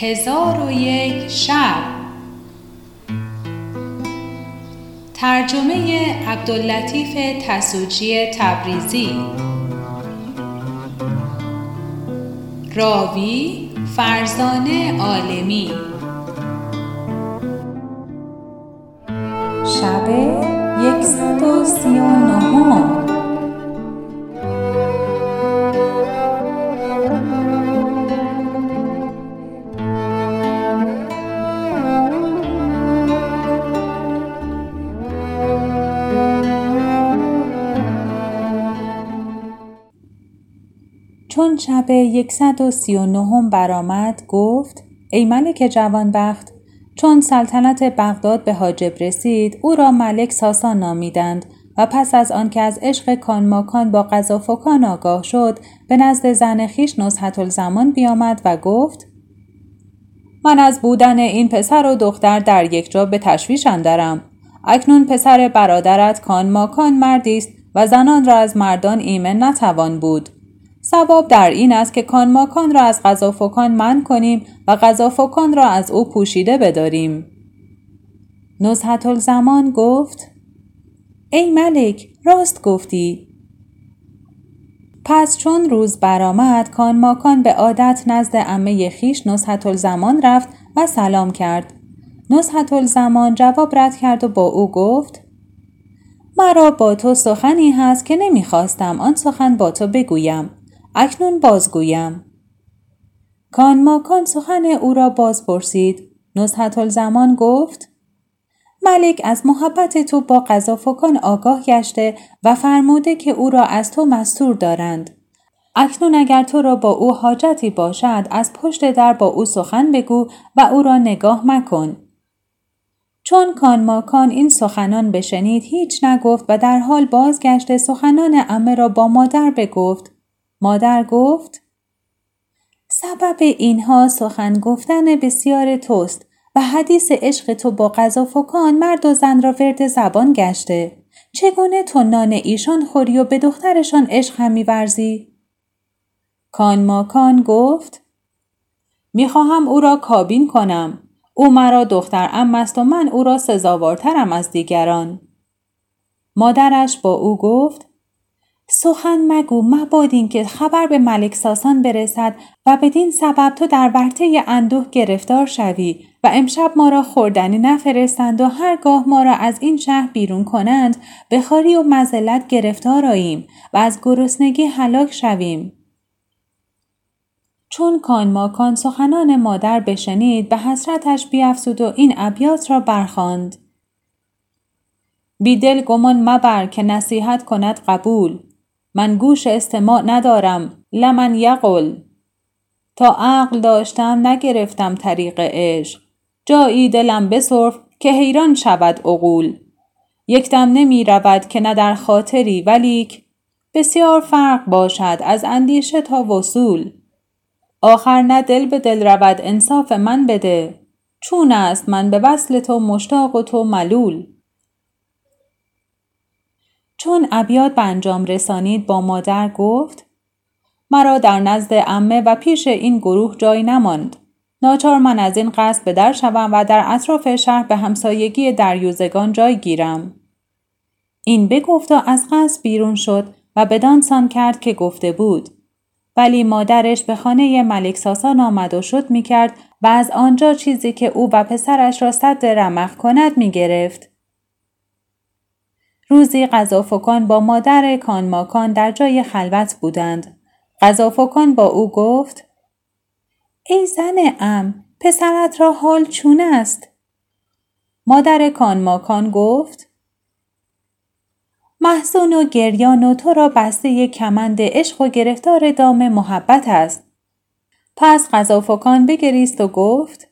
هزار و یک شب. ترجمه عبداللطیف تسوجی تبریزی. راوی فرزانه عالمی. شب یکصد و سی و نهم. چون شب یکصد و سی و نهم برآمد گفت ای ملک جوانبخت چون سلطنت بغداد به حاجب رسید او را ملک ساسان نامیدند و پس از آنکه از عشق کانماکان با قذافکان آگاه شد به نزد زن خیش نزهت الزمان بیامد و گفت من از بودن این پسر و دختر در یک جا به تشویش اندرم. اکنون پسر برادرت کانماکان مردی است و زنان را از مردان ایمن نتوان بود. سباب در این است که کانماکان را از غذافکان من کنیم و غذافکان را از او پوشیده بداریم. نزهت الزمان گفت ای ملک راست گفتی. پس چون روز برآمد کانماکان به عادت نزد عمه خیش نزهت الزمان رفت و سلام کرد. نزهت الزمان جواب رد کرد و با او گفت مرا با تو سخنی هست که نمی‌خواستم آن سخن با تو بگویم. اکنون بازگویم. کانماکان سخن او را باز پرسید. نزهت الزمان گفت ملک از محبت تو با قذافکان آگاه گشته و فرموده که او را از تو مستور دارند. اکنون اگر تو را با او حاجتی باشد از پشت در با او سخن بگو و او را نگاه مکن. چون کانماکان این سخنان بشنید هیچ نگفت و در حال بازگشته سخنان امه را با مادر بگفت. مادر گفت سبب اینها سخن گفتن بسیار توست و حدیث عشق تو با قذافکان مرد و زن را ورد زبان گشته. چگونه تو نان ایشان خوری و به دخترشان عشق هم میورزی؟ کان ماکان گفت می‌خواهم او را کابین کنم. او مرا دختر ام است و من او را سزاوارترم از دیگران. مادرش با او گفت سخن مگو مباد که خبر به ملک ساسان برسد و بدین سبب تو در ورطه اندوه گرفتار شوی و امشب ما را خوردنی نفرستند و هرگاه ما را از این شهر بیرون کنند به خاری و مزلت گرفتار آییم و از گرسنگی هلاک شویم. چون کان سخنان مادر بشنید به حسرتش بیافزود و این ابیات را برخواند بیدل گمان مبر که نصیحت کند قبول. من گوش استماع ندارم. لمن یقل. تا عقل داشتم نگرفتم طریق عشق. جایی دلم بسرف که حیران شود عقول. یکدم نمی رود که نه در خاطری ولیک بسیار فرق باشد از اندیشه تا وصول. آخر نه دل به دل رود انصاف من بده. چون است من به وصل تو مشتاق و تو ملول. چون ابیات به انجام رسانید با مادر گفت مرا در نزد امه و پیش این گروه جای نماند. ناچار من از این قصد به در شوم و در اطراف شهر به همسایگی دریوزگان جای گیرم. این بگفت و از قصد بیرون شد و بدانسان کرد که گفته بود. ولی مادرش به خانه ملک ساسان آمد و شد می کرد و از آنجا چیزی که او و پسرش را صد رمق کند می گرفت. روزی غذافکان با مادر کانماکان در جای خلوت بودند. غذافکان با او گفت ای زن ام پسرت را حال چون است؟ مادر کانماکان گفت محزون و گریان و تو را بسته کمند عشق و گرفتار دام محبت است. پس غذافکان بگریست و گفت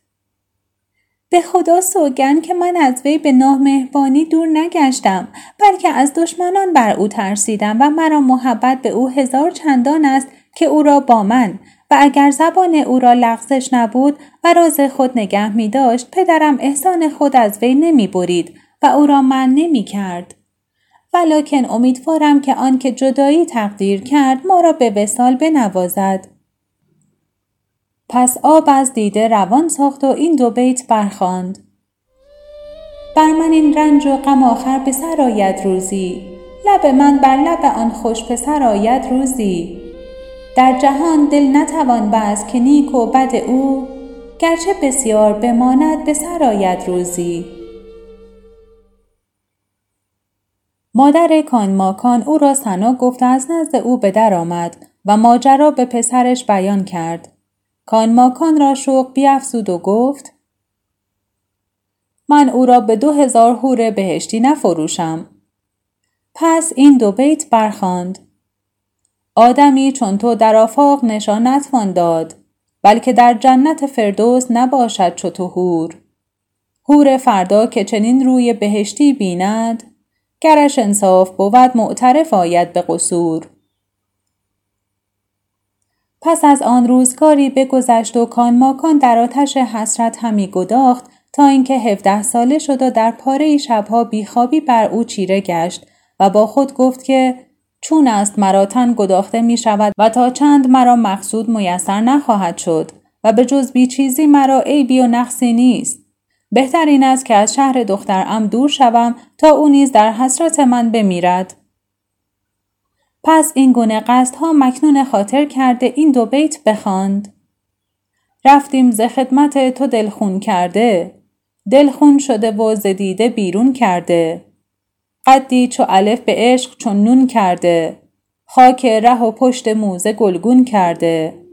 به خدا سوگن که من از وی به نامهربانی دور نگشتم بلکه از دشمنان بر او ترسیدم و مرا محبت به او هزار چندان است که او را با من و اگر زبان او را لغزش نبود و راز خود نگه می داشت پدرم احسان خود از وی نمی برید و او را من نمی کرد. ولیکن امیدوارم که آن که جدایی تقدیر کرد ما را به وسال بنوازد. پس آب از دیده روان ساخت و این دو بیت برخاند. بر من این رنج و غم آخر به سر آید روزی. لب من بر لب آن خوش پسر آید روزی. در جهان دل نتوان بست که نیک و بد او گرچه بسیار بماند به سر آید روزی. مادر کانماکان او را سنا گفت از نزد او به در آمد و ماجرا به پسرش بیان کرد. کانماکان را شوق بیافزود و گفت من او را به دو هزار هور بهشتی نفروشم. پس این دو بیت برخاند. آدمی چون تو در آفاق نشان نتوان داد بلکه در جنت فردوس نباشد چو تو هور هور فردا که چنین روی بهشتی بیند گرش انصاف بود معترف آید به قصور. پس از آن روزگاری بگذشت و کانماکان در آتش حسرت همی گداخت تا اینکه هفده ساله شد و در پاره شبها بیخوابی بر او چیره گشت و با خود گفت که چون است مرا تن گداخته می شود و تا چند مرا مقصود میسر نخواهد شد و به جز بی چیزی مرا عیبی و نقصی نیست. بهتر این است که از شهر دخترم دور شوم تا او نیز در حسرت من بمیرد. پس این گونه ها مکنون خاطر کرده این دو بیت بخواند. رفتیم ز خدمت تو دلخون کرده. دلخون شده و زدیده بیرون کرده. قدی چو الف به عشق چون نون کرده. خاک ره و پشت موزه گلگون کرده.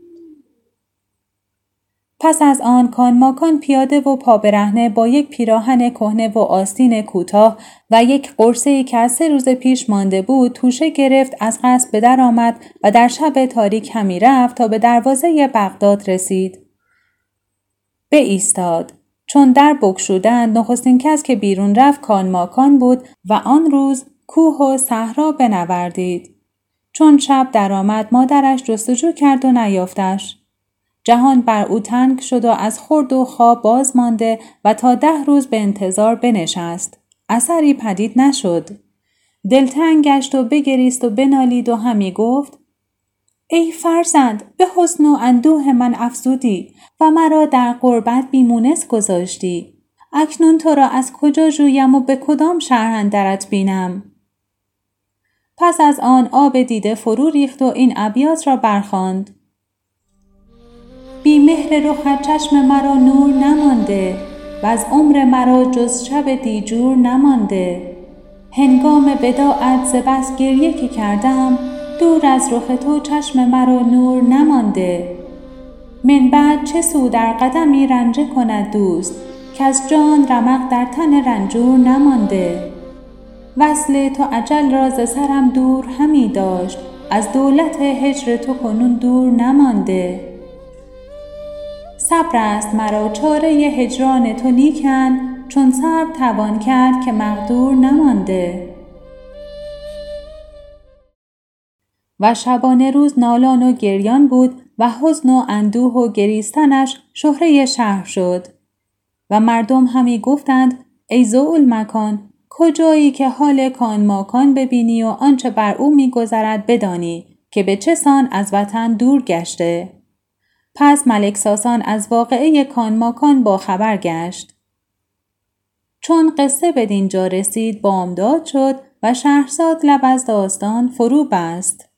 پس از آن کان ماکان پیاده و پا برهنه با یک پیراهن کهنه و آستین کوتاه و یک قرصه که از سه روز پیش مانده بود توشه گرفت از قصد به در آمد و در شب تاریک همی رفت تا به دروازه بغداد رسید. به ایستاد. چون در بکشودند نخستین کس که بیرون رفت کان ماکان بود و آن روز کوه و صحرا بنوردید. چون شب درآمد مادرش جستجو کرد و نیافتش. جهان بر او تنگ شد و از خورد و خواب باز مانده و تا ده روز به انتظار بنشست. اثری پدید نشد. دلتنگ گشت و بگریست و بنالید و همی گفت ای فرزند به حسن و اندوه من افزودی و مرا در قربت بیمونس گذاشتی. اکنون تو را از کجا جویم و به کدام شهر درت بینم؟ پس از آن آب دیده فرو ریخت و این ابیات را برخواند بی مهر رخت چشم مرا نور نمانده و از عمر مرا جز شب دیجور نمانده. هنگام بداعت ز بس گریه که کردم دور از رخ تو چشم مرا نور نمانده. من بعد چه سو در قدمی رنجه کند دوست که از جان رمق در تن رنجور نمانده. وصل تو عجل را ز سرم دور همی داشت از دولت هجر تو کنون دور نمانده. صبر است مرا. چاره هجران تو لیکن چون صبر توان کرد که مقدور نمانده. و شبانه روز نالان و گریان بود و حزن و اندوه و گریستنش شهره شهر شد. و مردم همی گفتند ای زول مکان کجایی که حال کان ماکان ببینی و آنچه بر او میگذرد بدانی که به چه سان از وطن دور گشته؟ پس ملک ساسان از واقعه کان ماکان با خبر گشت. چون قصه به دینجا رسید بامداد شد و شهرزاد لب از داستان فرو بست.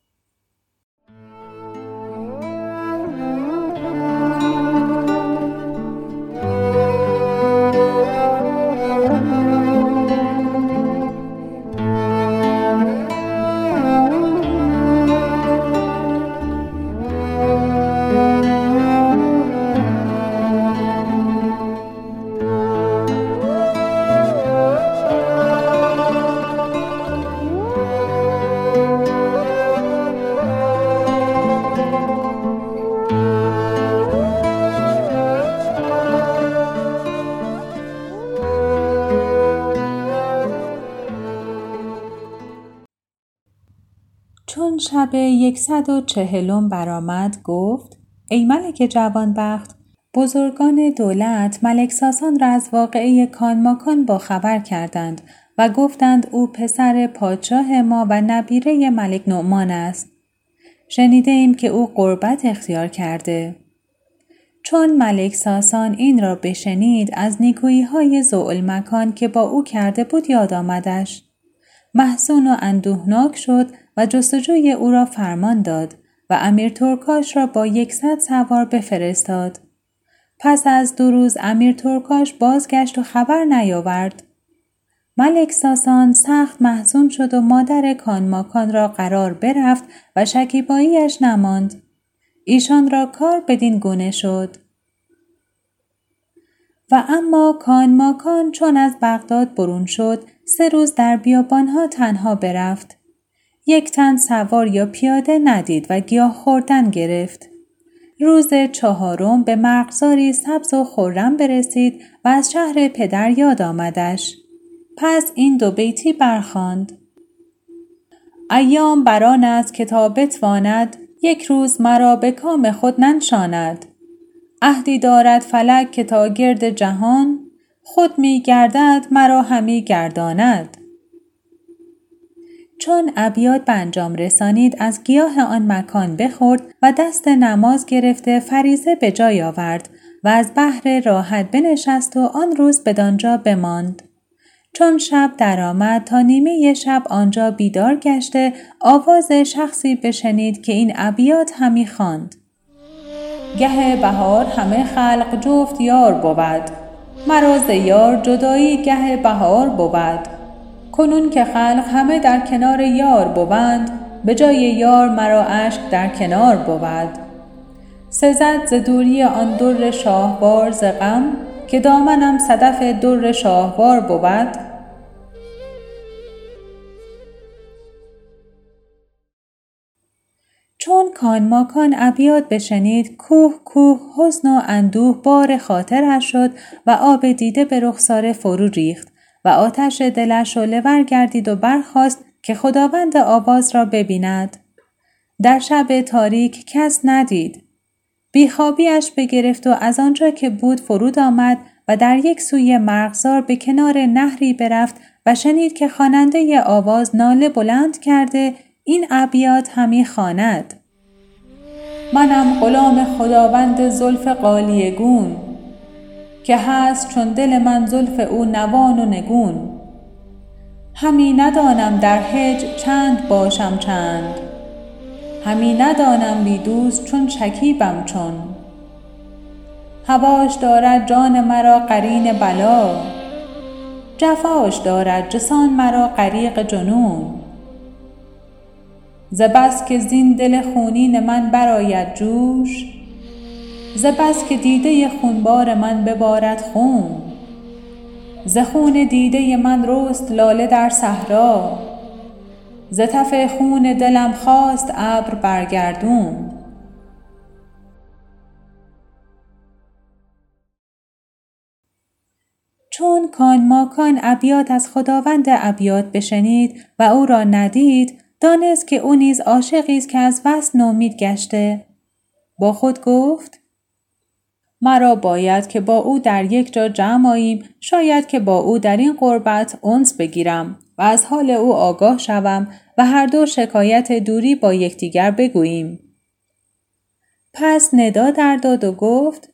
شب یکصد و چهلم برآمد گفت ای ملک جوانبخت بزرگان دولت ملک ساسان را از واقعه کانماکان با خبر کردند و گفتند او پسر پادشاه ما و نبیره ملک نعمان است. شنیده ایم که او قربت اختیار کرده. چون ملک ساسان این را بشنید از نیکویی های زوال مکان که با او کرده بود یاد آمدش. محسون و اندوهناک شد و جستجوی او را فرمان داد و امیر ترکاش را با یکصد سوار بفرستاد. پس از دو روز امیر ترکاش بازگشت و خبر نیاورد. ملک ساسان سخت محزون شد و مادر کانماکان را قرار برفت و شکیباییش نماند. ایشان را کار بدین گونه شد. و اما کانماکان چون از بغداد برون شد سه روز در بیابانها تنها برفت. یک تن سوار یا پیاده ندید و گیاه خوردن گرفت. روز چهارم به مرغزاری سبز و خورم برسید و از شهر پدر یاد آمدش. پس این دو بیتی برخاند. ایام بران است که تا بتواند یک روز مرا به کام خود ننشاند. عهدی دارد فلک که تا گرد جهان خود می گردد مرا همی گرداند. چون ابیات به انجام رسانید از گیاه آن مکان بخورد و دست نماز گرفته فریزه به جای آورد و از بحر راحت بنشست و آن روز بدانجا بماند. چون شب درآمد تا نیمه شب آنجا بیدار گشته آواز شخصی بشنید که این ابیات همی خواند. گه بهار همه خلق جفت یار بود مرا یار جدایی گه بهار بود کنون که خلق همه در کنار یار بوند به جای یار مرا اشک در کنار بود. سزد ز دوری آن در شاهوار ز غم که دامنم صدف در شاهوار بود. چون کانماکان ابیات بشنید کوه کوه حزن و اندوه بار خاطرش شد و آب دیده به رخساره فرو ریخت. و آتش دلش ور گردید و برخاست که خداوند آواز را ببیند. در شب تاریک کس ندید. بیخوابیش بگرفت و از آنجا که بود فرود آمد و در یک سوی مرغزار به کنار نهری برفت و شنید که خواننده آواز ناله بلند کرده این ابیات همی خواند منم غلام خداوند زلف قالیگون که هست چون دل من زلف او نوان و نگون. همی ندانم در هج چند باشم چند. همی ندانم بی دوست چون شکیبم چون. هواش دارد جان مرا قرین بلا. جفاش دارد جسان مرا غریق جنون. ز بس که زین دل خونین من برآید جوش ز بس که دیده خونبار من ببارد خون. ز خون دیده من رست لاله در صحرا. ز تف خون دلم خواست ابر برگردون. چون کانماکان ابیات از خداوند ابیات بشنید و او را ندید دانست که او نیز عاشقی است که از وصل نومید گشته. با خود گفت مرا باید که با او در یک جا جمع آییم. شاید که با او در این قربت انس بگیرم و از حال او آگاه شوم و هر دو شکایت دوری با یکدیگر بگوییم. پس ندا در داد و گفت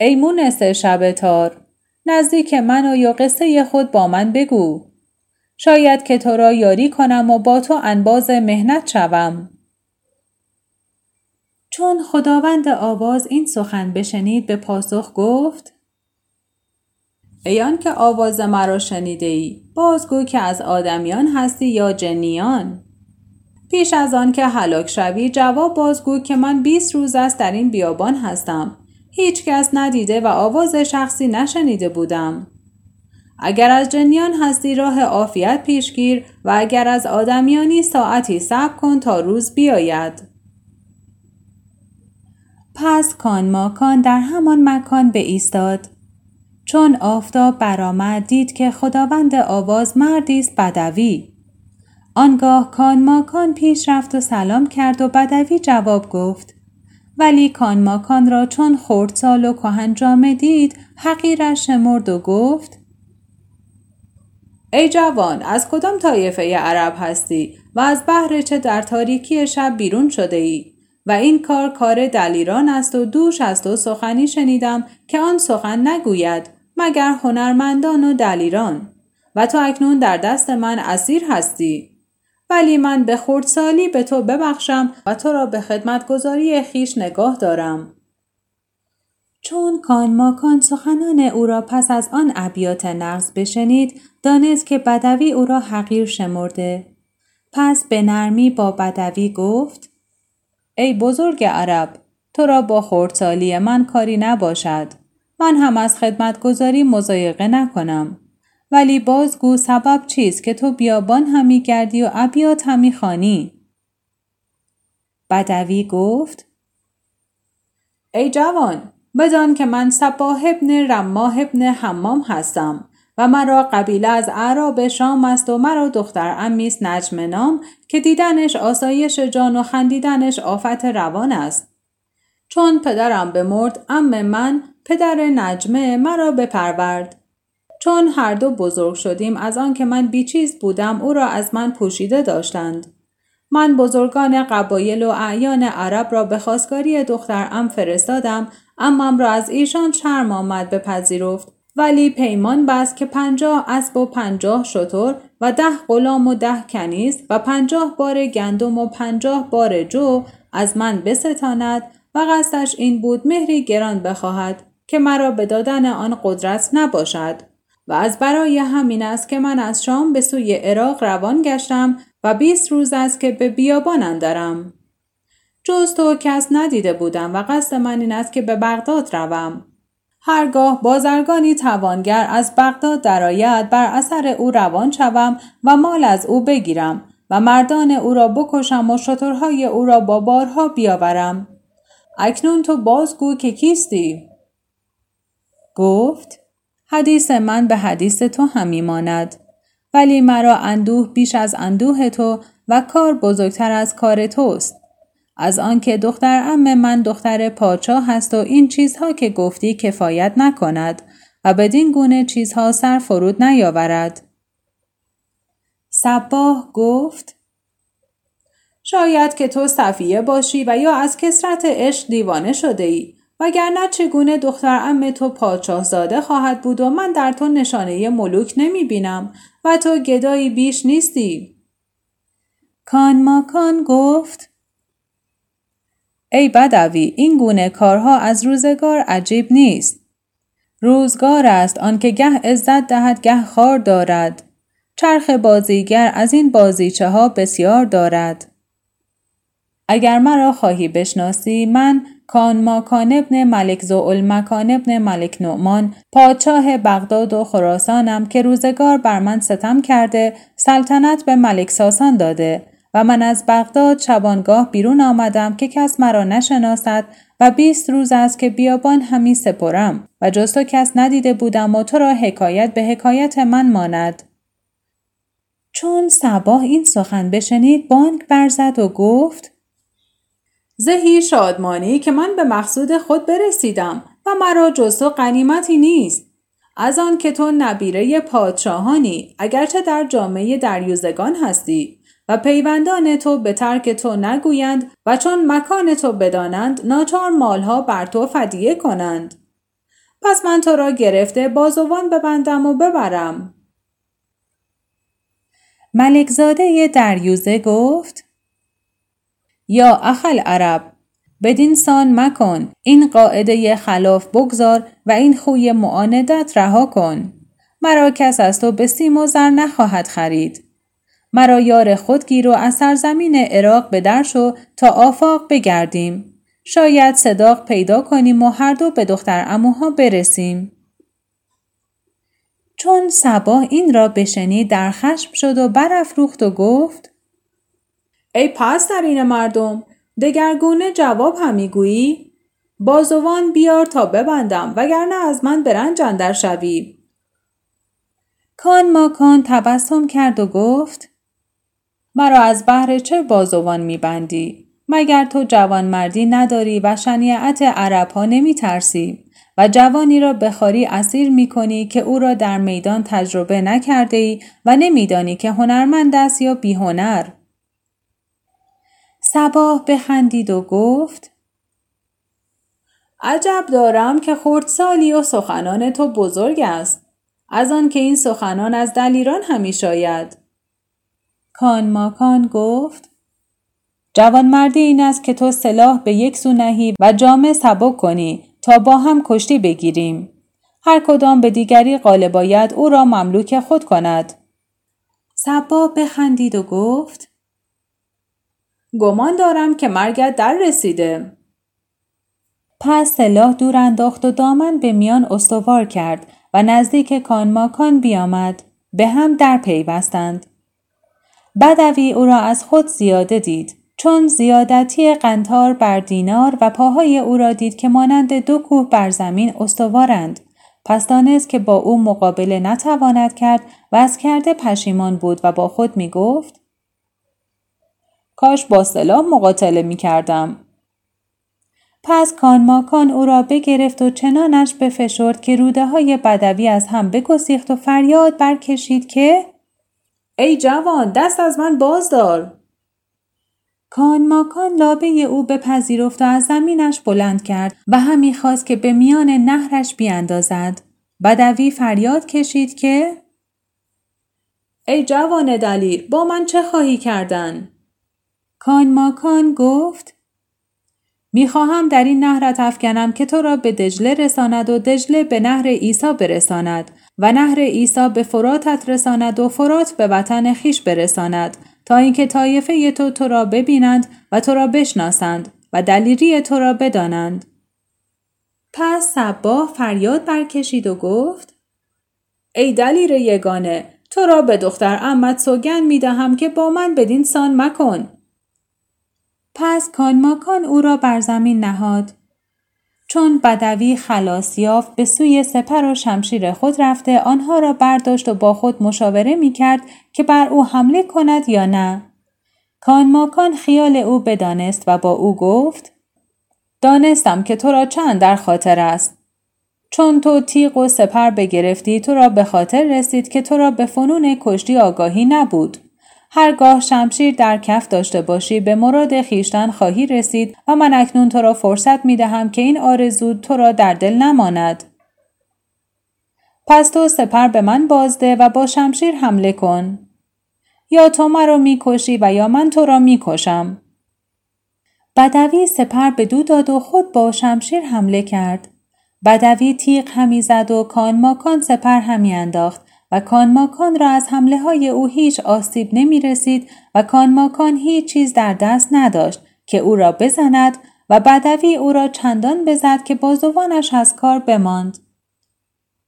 ای مونس شب تار نزدیک من و یا قصه خود با من بگو. شاید که تو را یاری کنم و با تو انباز مهنت شوم. چون خداوند آواز این سخن بشنید به پاسخ گفت ایان که آواز مرا شنیده ای بازگو که از آدمیان هستی یا جنیان؟ پیش از آن که هلاک شوی جواب بازگو که من 20 روز است در این بیابان هستم. هیچ کس ندیده و آواز شخصی نشنیده بودم. اگر از جنیان هستی راه عافیت پیشگیر و اگر از آدمیانی ساعتی صبر کن تا روز بیاید. پس کان ماکان در همان مکان به ایستاد چون آفتاب برآمد دید که خداوند آواز مردی است بدوی. آنگاه کان ماکان پیش رفت و سلام کرد و بدوی جواب گفت ولی کان ماکان را چون خردسال و کهن جامه دید حقیرش شمرد و گفت ای جوان از کدام طایفه عرب هستی و از بحر چه در تاریکی شب بیرون شده ای؟ و این کار کار دلیران است و دوش است و سخنی شنیدم که آن سخن نگوید مگر هنرمندان و دلیران. و تو اکنون در دست من اسیر هستی. ولی من به خردسالی به تو ببخشم و تو را به خدمتگذاری خیش نگاه دارم. چون کان ماکان سخنان او را پس از آن ابیات نقض بشنید دانست که بدوی او را حقیر شمرده. پس به نرمی با بدوی گفت ای بزرگ عرب تو را با خردسالی من کاری نباشد. من هم از خدمتگذاری مزایقه نکنم. ولی بازگو سبب چیست که تو بیابان همی گردی و ابیات همی خانی بدوی گفت ای جوان بدان که من سباه ابن رماه ابن حمام هستم. و مرا قبیله از اعراب شام است و مرا دختر امیس نجم نام که دیدنش آسایش جان و خندیدنش آفت روان است. چون پدرم بمرد ام من پدر نجمه مرا بپرورد. چون هر دو بزرگ شدیم از آن که من بیچیز بودم او را از من پوشیده داشتند. من بزرگان قبایل و اعیان عرب را به خواستگاری دختر ام فرستادم امم را از ایشان شرم آمد بپذیرفت ولی پیمان بست که پنجاه اسب و پنجاه شتر و ده غلام و ده کنیز و پنجاه بار گندم و پنجاه بار جو از من بستاند و قصدش این بود مهری گران بخواهد که مرا به دادن آن قدرت نباشد. و از برای همین است که من از شام به سوی عراق روان گشتم و بیست روز است که به بیابان اندرم. جز تو کس ندیده بودم و قصد من این است که به بغداد روم. هرگاه بازرگانی توانگر از بغداد درآید بر اثر او روان شوم و مال از او بگیرم و مردان او را بکشم و شترهای او را با بارها بیاورم. اکنون تو بازگو که کیستی؟ گفت حدیث من به حدیث تو همی ماند. ولی مرا اندوه بیش از اندوه تو و کار بزرگتر از کار توست. از آنکه دختر ام من دختر پاچا هست و این چیزها که گفتی کفایت نکند و بدین گونه چیزها سر فرود نیاورد. صباه گفت شاید که تو صفیه باشی و یا از کسرت عشق دیوانه شده ای وگرنه چگونه دختر ام تو پادشاه زاده خواهد بود و من در تو نشانه ملوک نمی بینم و تو گدایی بیش نیستی. کان ماکان گفت ای بدوی این گونه کارها از روزگار عجیب نیست. روزگار است آنکه گه عزت دهد گه خار دارد. چرخ بازیگر از این بازیچه ها بسیار دارد. اگر مرا خواهی بشناسی من کان ماکان ابن ملک زوال مکان ابن ملک نعمان پادشاه بغداد و خراسانم که روزگار بر من ستم کرده سلطنت به ملک ساسان داده من از بغداد شبانگاه بیرون آمدم که کس مرا نشناسد و بیست روز است که بیابان همی سپرم و جز تو کس ندیده بودم و تو را حکایت به حکایت من ماند. چون سباه این سخن بشنید بانک برزد و گفت زهی شادمانی که من به مقصود خود برسیدم و مرا جز تو قنیمتی نیست. از آن که تو نبیره پادشاهانی اگرچه در جامعه دریوزگان هستی و پیوندان تو به ترک تو نگویند و چون مکان تو بدانند ناچار مالها بر تو فدیه کنند. پس من تو را گرفته بازوان ببندم و ببرم. ملکزاده دریوزه گفت یا اخل عرب بدین سان مکن این قاعده خلاف بگذار و این خوی معاندت رها کن مرا کس از تو به سیم و زر نخواهد خرید مرا یار خود گیر و از سرزمین عراق به در شو تا آفاق بگردیم. شاید صداق پیدا کنیم و هر دو به دختر اموها برسیم. چون سبا این را بشنید در خشم شد و برافروخت و گفت ای پس در این مردم دگرگونه جواب همی گویی بازوان بیار تا ببندم وگرنه از من برنج اندر شوی کان ماکان تبسم کرد و گفت مرا از بهر چه بازوان میبندی؟ مگر تو جوان مردی نداری و شنیعت عرب ها نمی ترسی و جوانی را بخاری اسیر می کنی که او را در میدان تجربه نکرده ای و نمیدانی که هنرمند است یا بیهنر. سباه بخندید و گفت عجب دارم که خردسالی و سخنان تو بزرگ است از آن که این سخنان از دلیران همی شاید کان ماکان گفت جوانمردی این است که تو سلاح به یک سو نهی و جامعه سبک کنی تا با هم کشتی بگیریم. هر کدام به دیگری غالب باید او را مملوک خود کند. سبا بخندید و گفت گمان دارم که مرگت در رسیده. پس سلاح دور انداخت و دامن به میان استوار کرد و نزدیک کان بیامد به هم در پیوستند. بدوی او را از خود زیاده دید چون زیادتی قنتار بر دینار و پاهای او را دید که مانند دو کوه بر زمین استوارند پس دانست که با او مقابله نتواند کرد و از کرده پشیمان بود و با خود می گفت کاش با سلام مقاتله می کردم. پس کان او را بگرفت و چنانش بفشرد که روده های بدوی از هم بگسیخت و فریاد برکشید که ای جوان دست از من بازدار کان ماکان لابه او بپذیرفت و از زمینش بلند کرد و همی خواست که به میان نهرش بیاندازد. بدوی فریاد کشید که ای جوان دلیر با من چه خواهی کردن؟ کان ماکان گفت می‌خواهم در این نهرت افکنم که تو را به دجله رساند و دجله به نهر عیسی برساند و نهر عیسی به فراتت رساند و فرات به وطن خیش برساند تا اینکه طایفه تو تو را ببینند و تو را بشناسند و دلیری تو را بدانند. پس سباه فریاد برکشید و گفت ای دلیر یگانه تو را به دختر امت سوگن می دهم که با من بدین سان مکن. پس کان او را بر زمین نهاد چون بدوی خلاص یافت به سوی سپر و شمشیر خود رفته آنها را برداشت و با خود مشاوره می کرد که بر او حمله کند یا نه. کان ماکان خیال او بدانست و با او گفت دانستم که تو را چند در خاطر است. چون تو تیغ و سپر بگرفتی تو را به خاطر رسید که تو را به فنون کشتی آگاهی نبود. هرگاه شمشیر در کف داشته باشی به مراد خیشتن خواهی رسید و من اکنون تو را فرصت می دهم که این آرزو تو را در دل نماند. پس تو سپر به من بازده و با شمشیر حمله کن. یا تو مرا می‌کشی و یا من تو را می‌کشم. بدوی سپر به دو داد و خود با شمشیر حمله کرد. بدوی تیغ همی زد و کان ماکان سپر همی انداخت و کانماکان را از حمله های او هیچ آسیب نمی رسید و کانماکان هیچ چیز در دست نداشت که او را بزند و بدوی او را چندان بزد که بازوانش از کار بماند.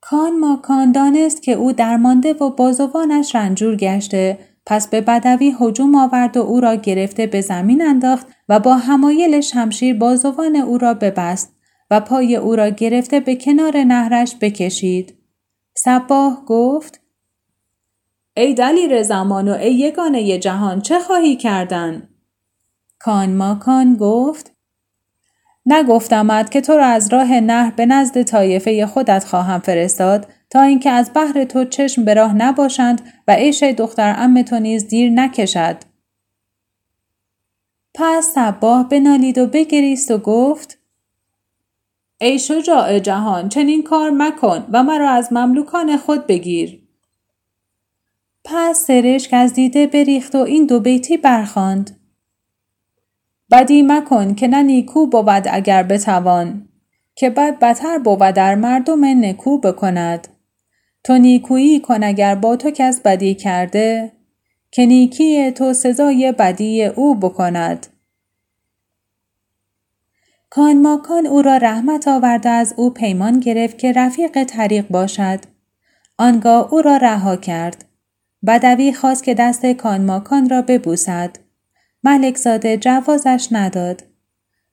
کان ماکان دانست که او درمانده و بازوانش رنجور گشته پس به بدوی هجوم آورد و او را گرفته به زمین انداخت و با همایل شمشیر بازوان او را ببست و پای او را گرفته به کنار نهرش بکشید. سباه گفت ای دلیر زمان و ای یگانه جهان چه خواهی کردن؟ کان ماکان گفت نگفتمد که تو را از راه نهر به نزد طایفه خودت خواهم فرستاد تا اینکه از بحر تو چشم به راه نباشند و عیش دختر ام تو نیز دیر نکشد پس سباه بنالید و بگریست و گفت ای شجاع جهان چنین کار مکن و مرا از مملوکان خود بگیر. پس سرشک از دیده بریخت و این دو بیتی برخاند. بدی مکن که نه نیکو بود اگر بتوان که بد بتر بود در مردم نکو بکند تو نیکویی کن اگر با تو کس بدی کرده که نیکی تو سزای بدی او بکند کان ماکان او را رحمت آورده از او پیمان گرفت که رفیق طریق باشد. آنگاه او را رها کرد. بدوی خواست که دست کان ماکان را ببوسد. ملک زاده جوازش نداد.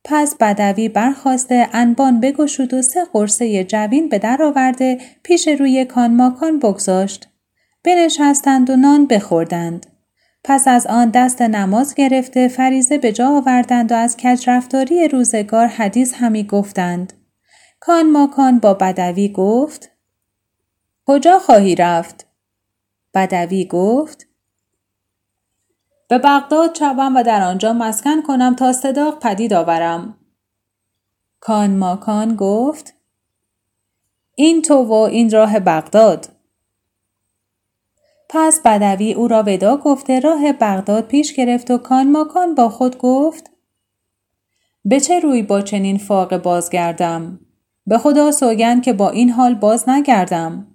پس بدوی برخواسته انبان بگشود و سه قرصه جوین به در آورده پیش روی کان ماکان بگذاشت. بنشستند و نان بخوردند. پس از آن دست نماز گرفته فریزه به جا آوردند و از کجرفتاری روزگار حدیث همی گفتند. کان ماکان با بدوی گفت کجا خواهی رفت؟ بدوی گفت به بغداد چوم و در آنجا مسکن کنم تا صداق پدید آورم. کان ماکان گفت این تو و این راه بغداد. پس بدوی او را ودا گفته راه بغداد پیش گرفت و کان ماکان با خود گفت به چه روی با چنین فاقه بازگردم؟ به خدا سوگند که با این حال باز نگردم.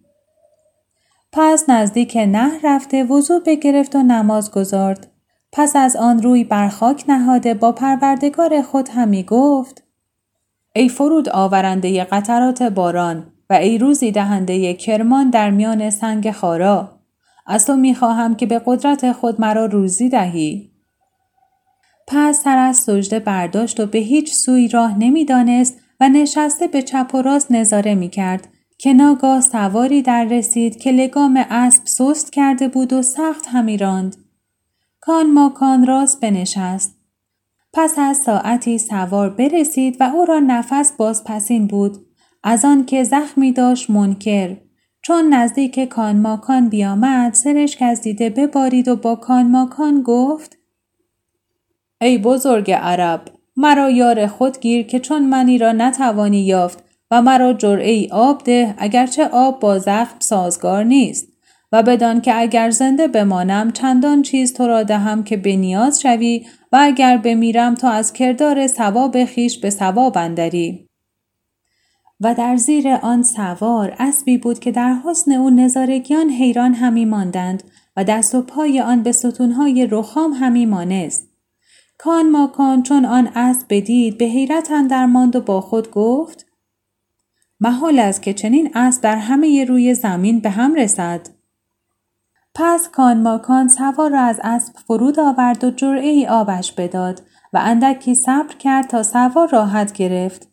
پس نزدیک نه رفته وضوع بگرفت و نماز گذارد. پس از آن روی بر خاک نهاده با پروردگار خود همی گفت ای فرود آورنده قطرات باران و ای روزی دهنده کرمان در میان سنگ خارا از تو می‌خواهم که به قدرت خود مرا روزی دهی پس سر از سجده برداشت و به هیچ سوی راه نمی‌دانست و نشسته به چپ و راست نظاره می کرد که ناگاه سواری در رسید که لگام اسب سست کرده بود و سخت همی راند. کان ماکان راست بنشست. پس از ساعتی سوار برسید و او را نفس بازپسین بود از آن که زخمی داشت منکر چون نزدیک کان ماکان بیامد سرشک از دیده ببارید و با کان ماکان گفت ای بزرگ عرب مرا یار خود گیر که چون منی را نتوانی یافت و مرا جرعه آب ده اگرچه آب با زخم سازگار نیست. و بدان که اگر زنده بمانم چندان چیز تو را دهم که به نیاز شوی و اگر بمیرم تا از کردار ثواب خیش به ثواب اندری. و در زیر آن سوار اسبی بود که در حسن او نظارگیان حیران همی ماندند و دست و پای آن به ستونهای رخام همی مانست. کان ماکان چون آن اسب بدید به حیرت اندر ماند و با خود گفت محال است که چنین اسب در همه روی زمین به هم رسد. پس کان ماکان سوار را از اسب فرود آورد و جرعه ای آبش بداد و اندکی صبر کرد تا سوار راحت گرفت.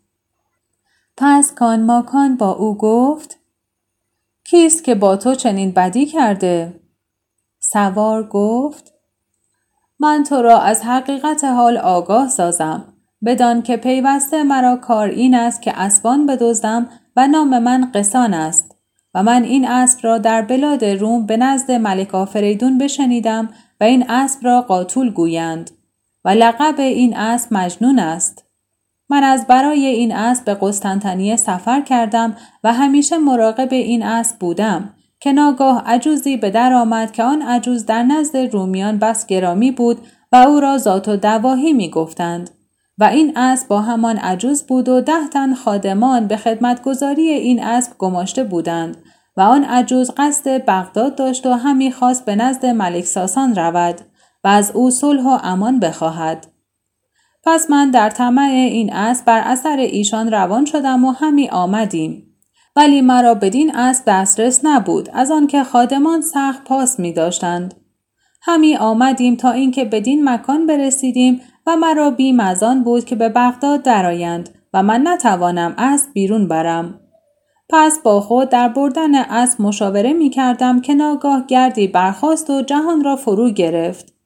پس کان ماکان با او گفت کیست که با تو چنین بدی کرده؟ سوار گفت من تو را از حقیقت حال آگاه سازم بدان که پیوسته مرا کار این است که اسبان بدزدم و نام من قسان است و من این اسب را در بلاد روم به نزد ملک آفریدون بشنیدم و این اسب را قاتول گویند و لقب این اسب مجنون است. من از برای این اسب به قسطنطنیه سفر کردم و همیشه مراقب این اسب بودم که ناگاه عجوزی به در آمد که آن عجوز در نزد رومیان بس گرامی بود و او را ذات و دواهی می گفتند. و این اسب با همان عجوز بود و ده تن خادمان به خدمتگذاری این اسب گماشته بودند و آن عجوز قصد بغداد داشت و همی خواست به نزد ملک ساسان رود و از او صلح و امان بخواهد. پس من در طمع این اسب بر اثر ایشان روان شدم و همی آمدیم. ولی مرا بدین اسب دسترس نبود از آنکه خادمان سخت پاس می داشتند. همی آمدیم تا اینکه بدین مکان برسیدیم و مرا بیم از آن بود که به بغداد درآیند و من نتوانم اسب بیرون برم. پس با خود در بردن اسب مشاوره می کردم که ناگاه گردی برخاست و جهان را فرو گرفت.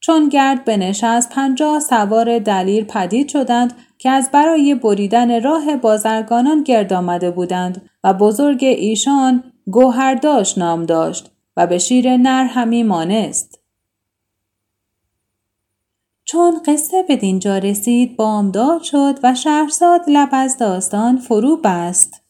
چون گرد بنشست پنجاه سوار دلیر پدید شدند که از برای بریدن راه بازرگانان گرد آمده بودند و بزرگ ایشان گوهرداش نام داشت و به شیر نر همی مانست. چون قصه به دینجا رسید بامداد شد و شهرزاد لب از داستان فرو بست.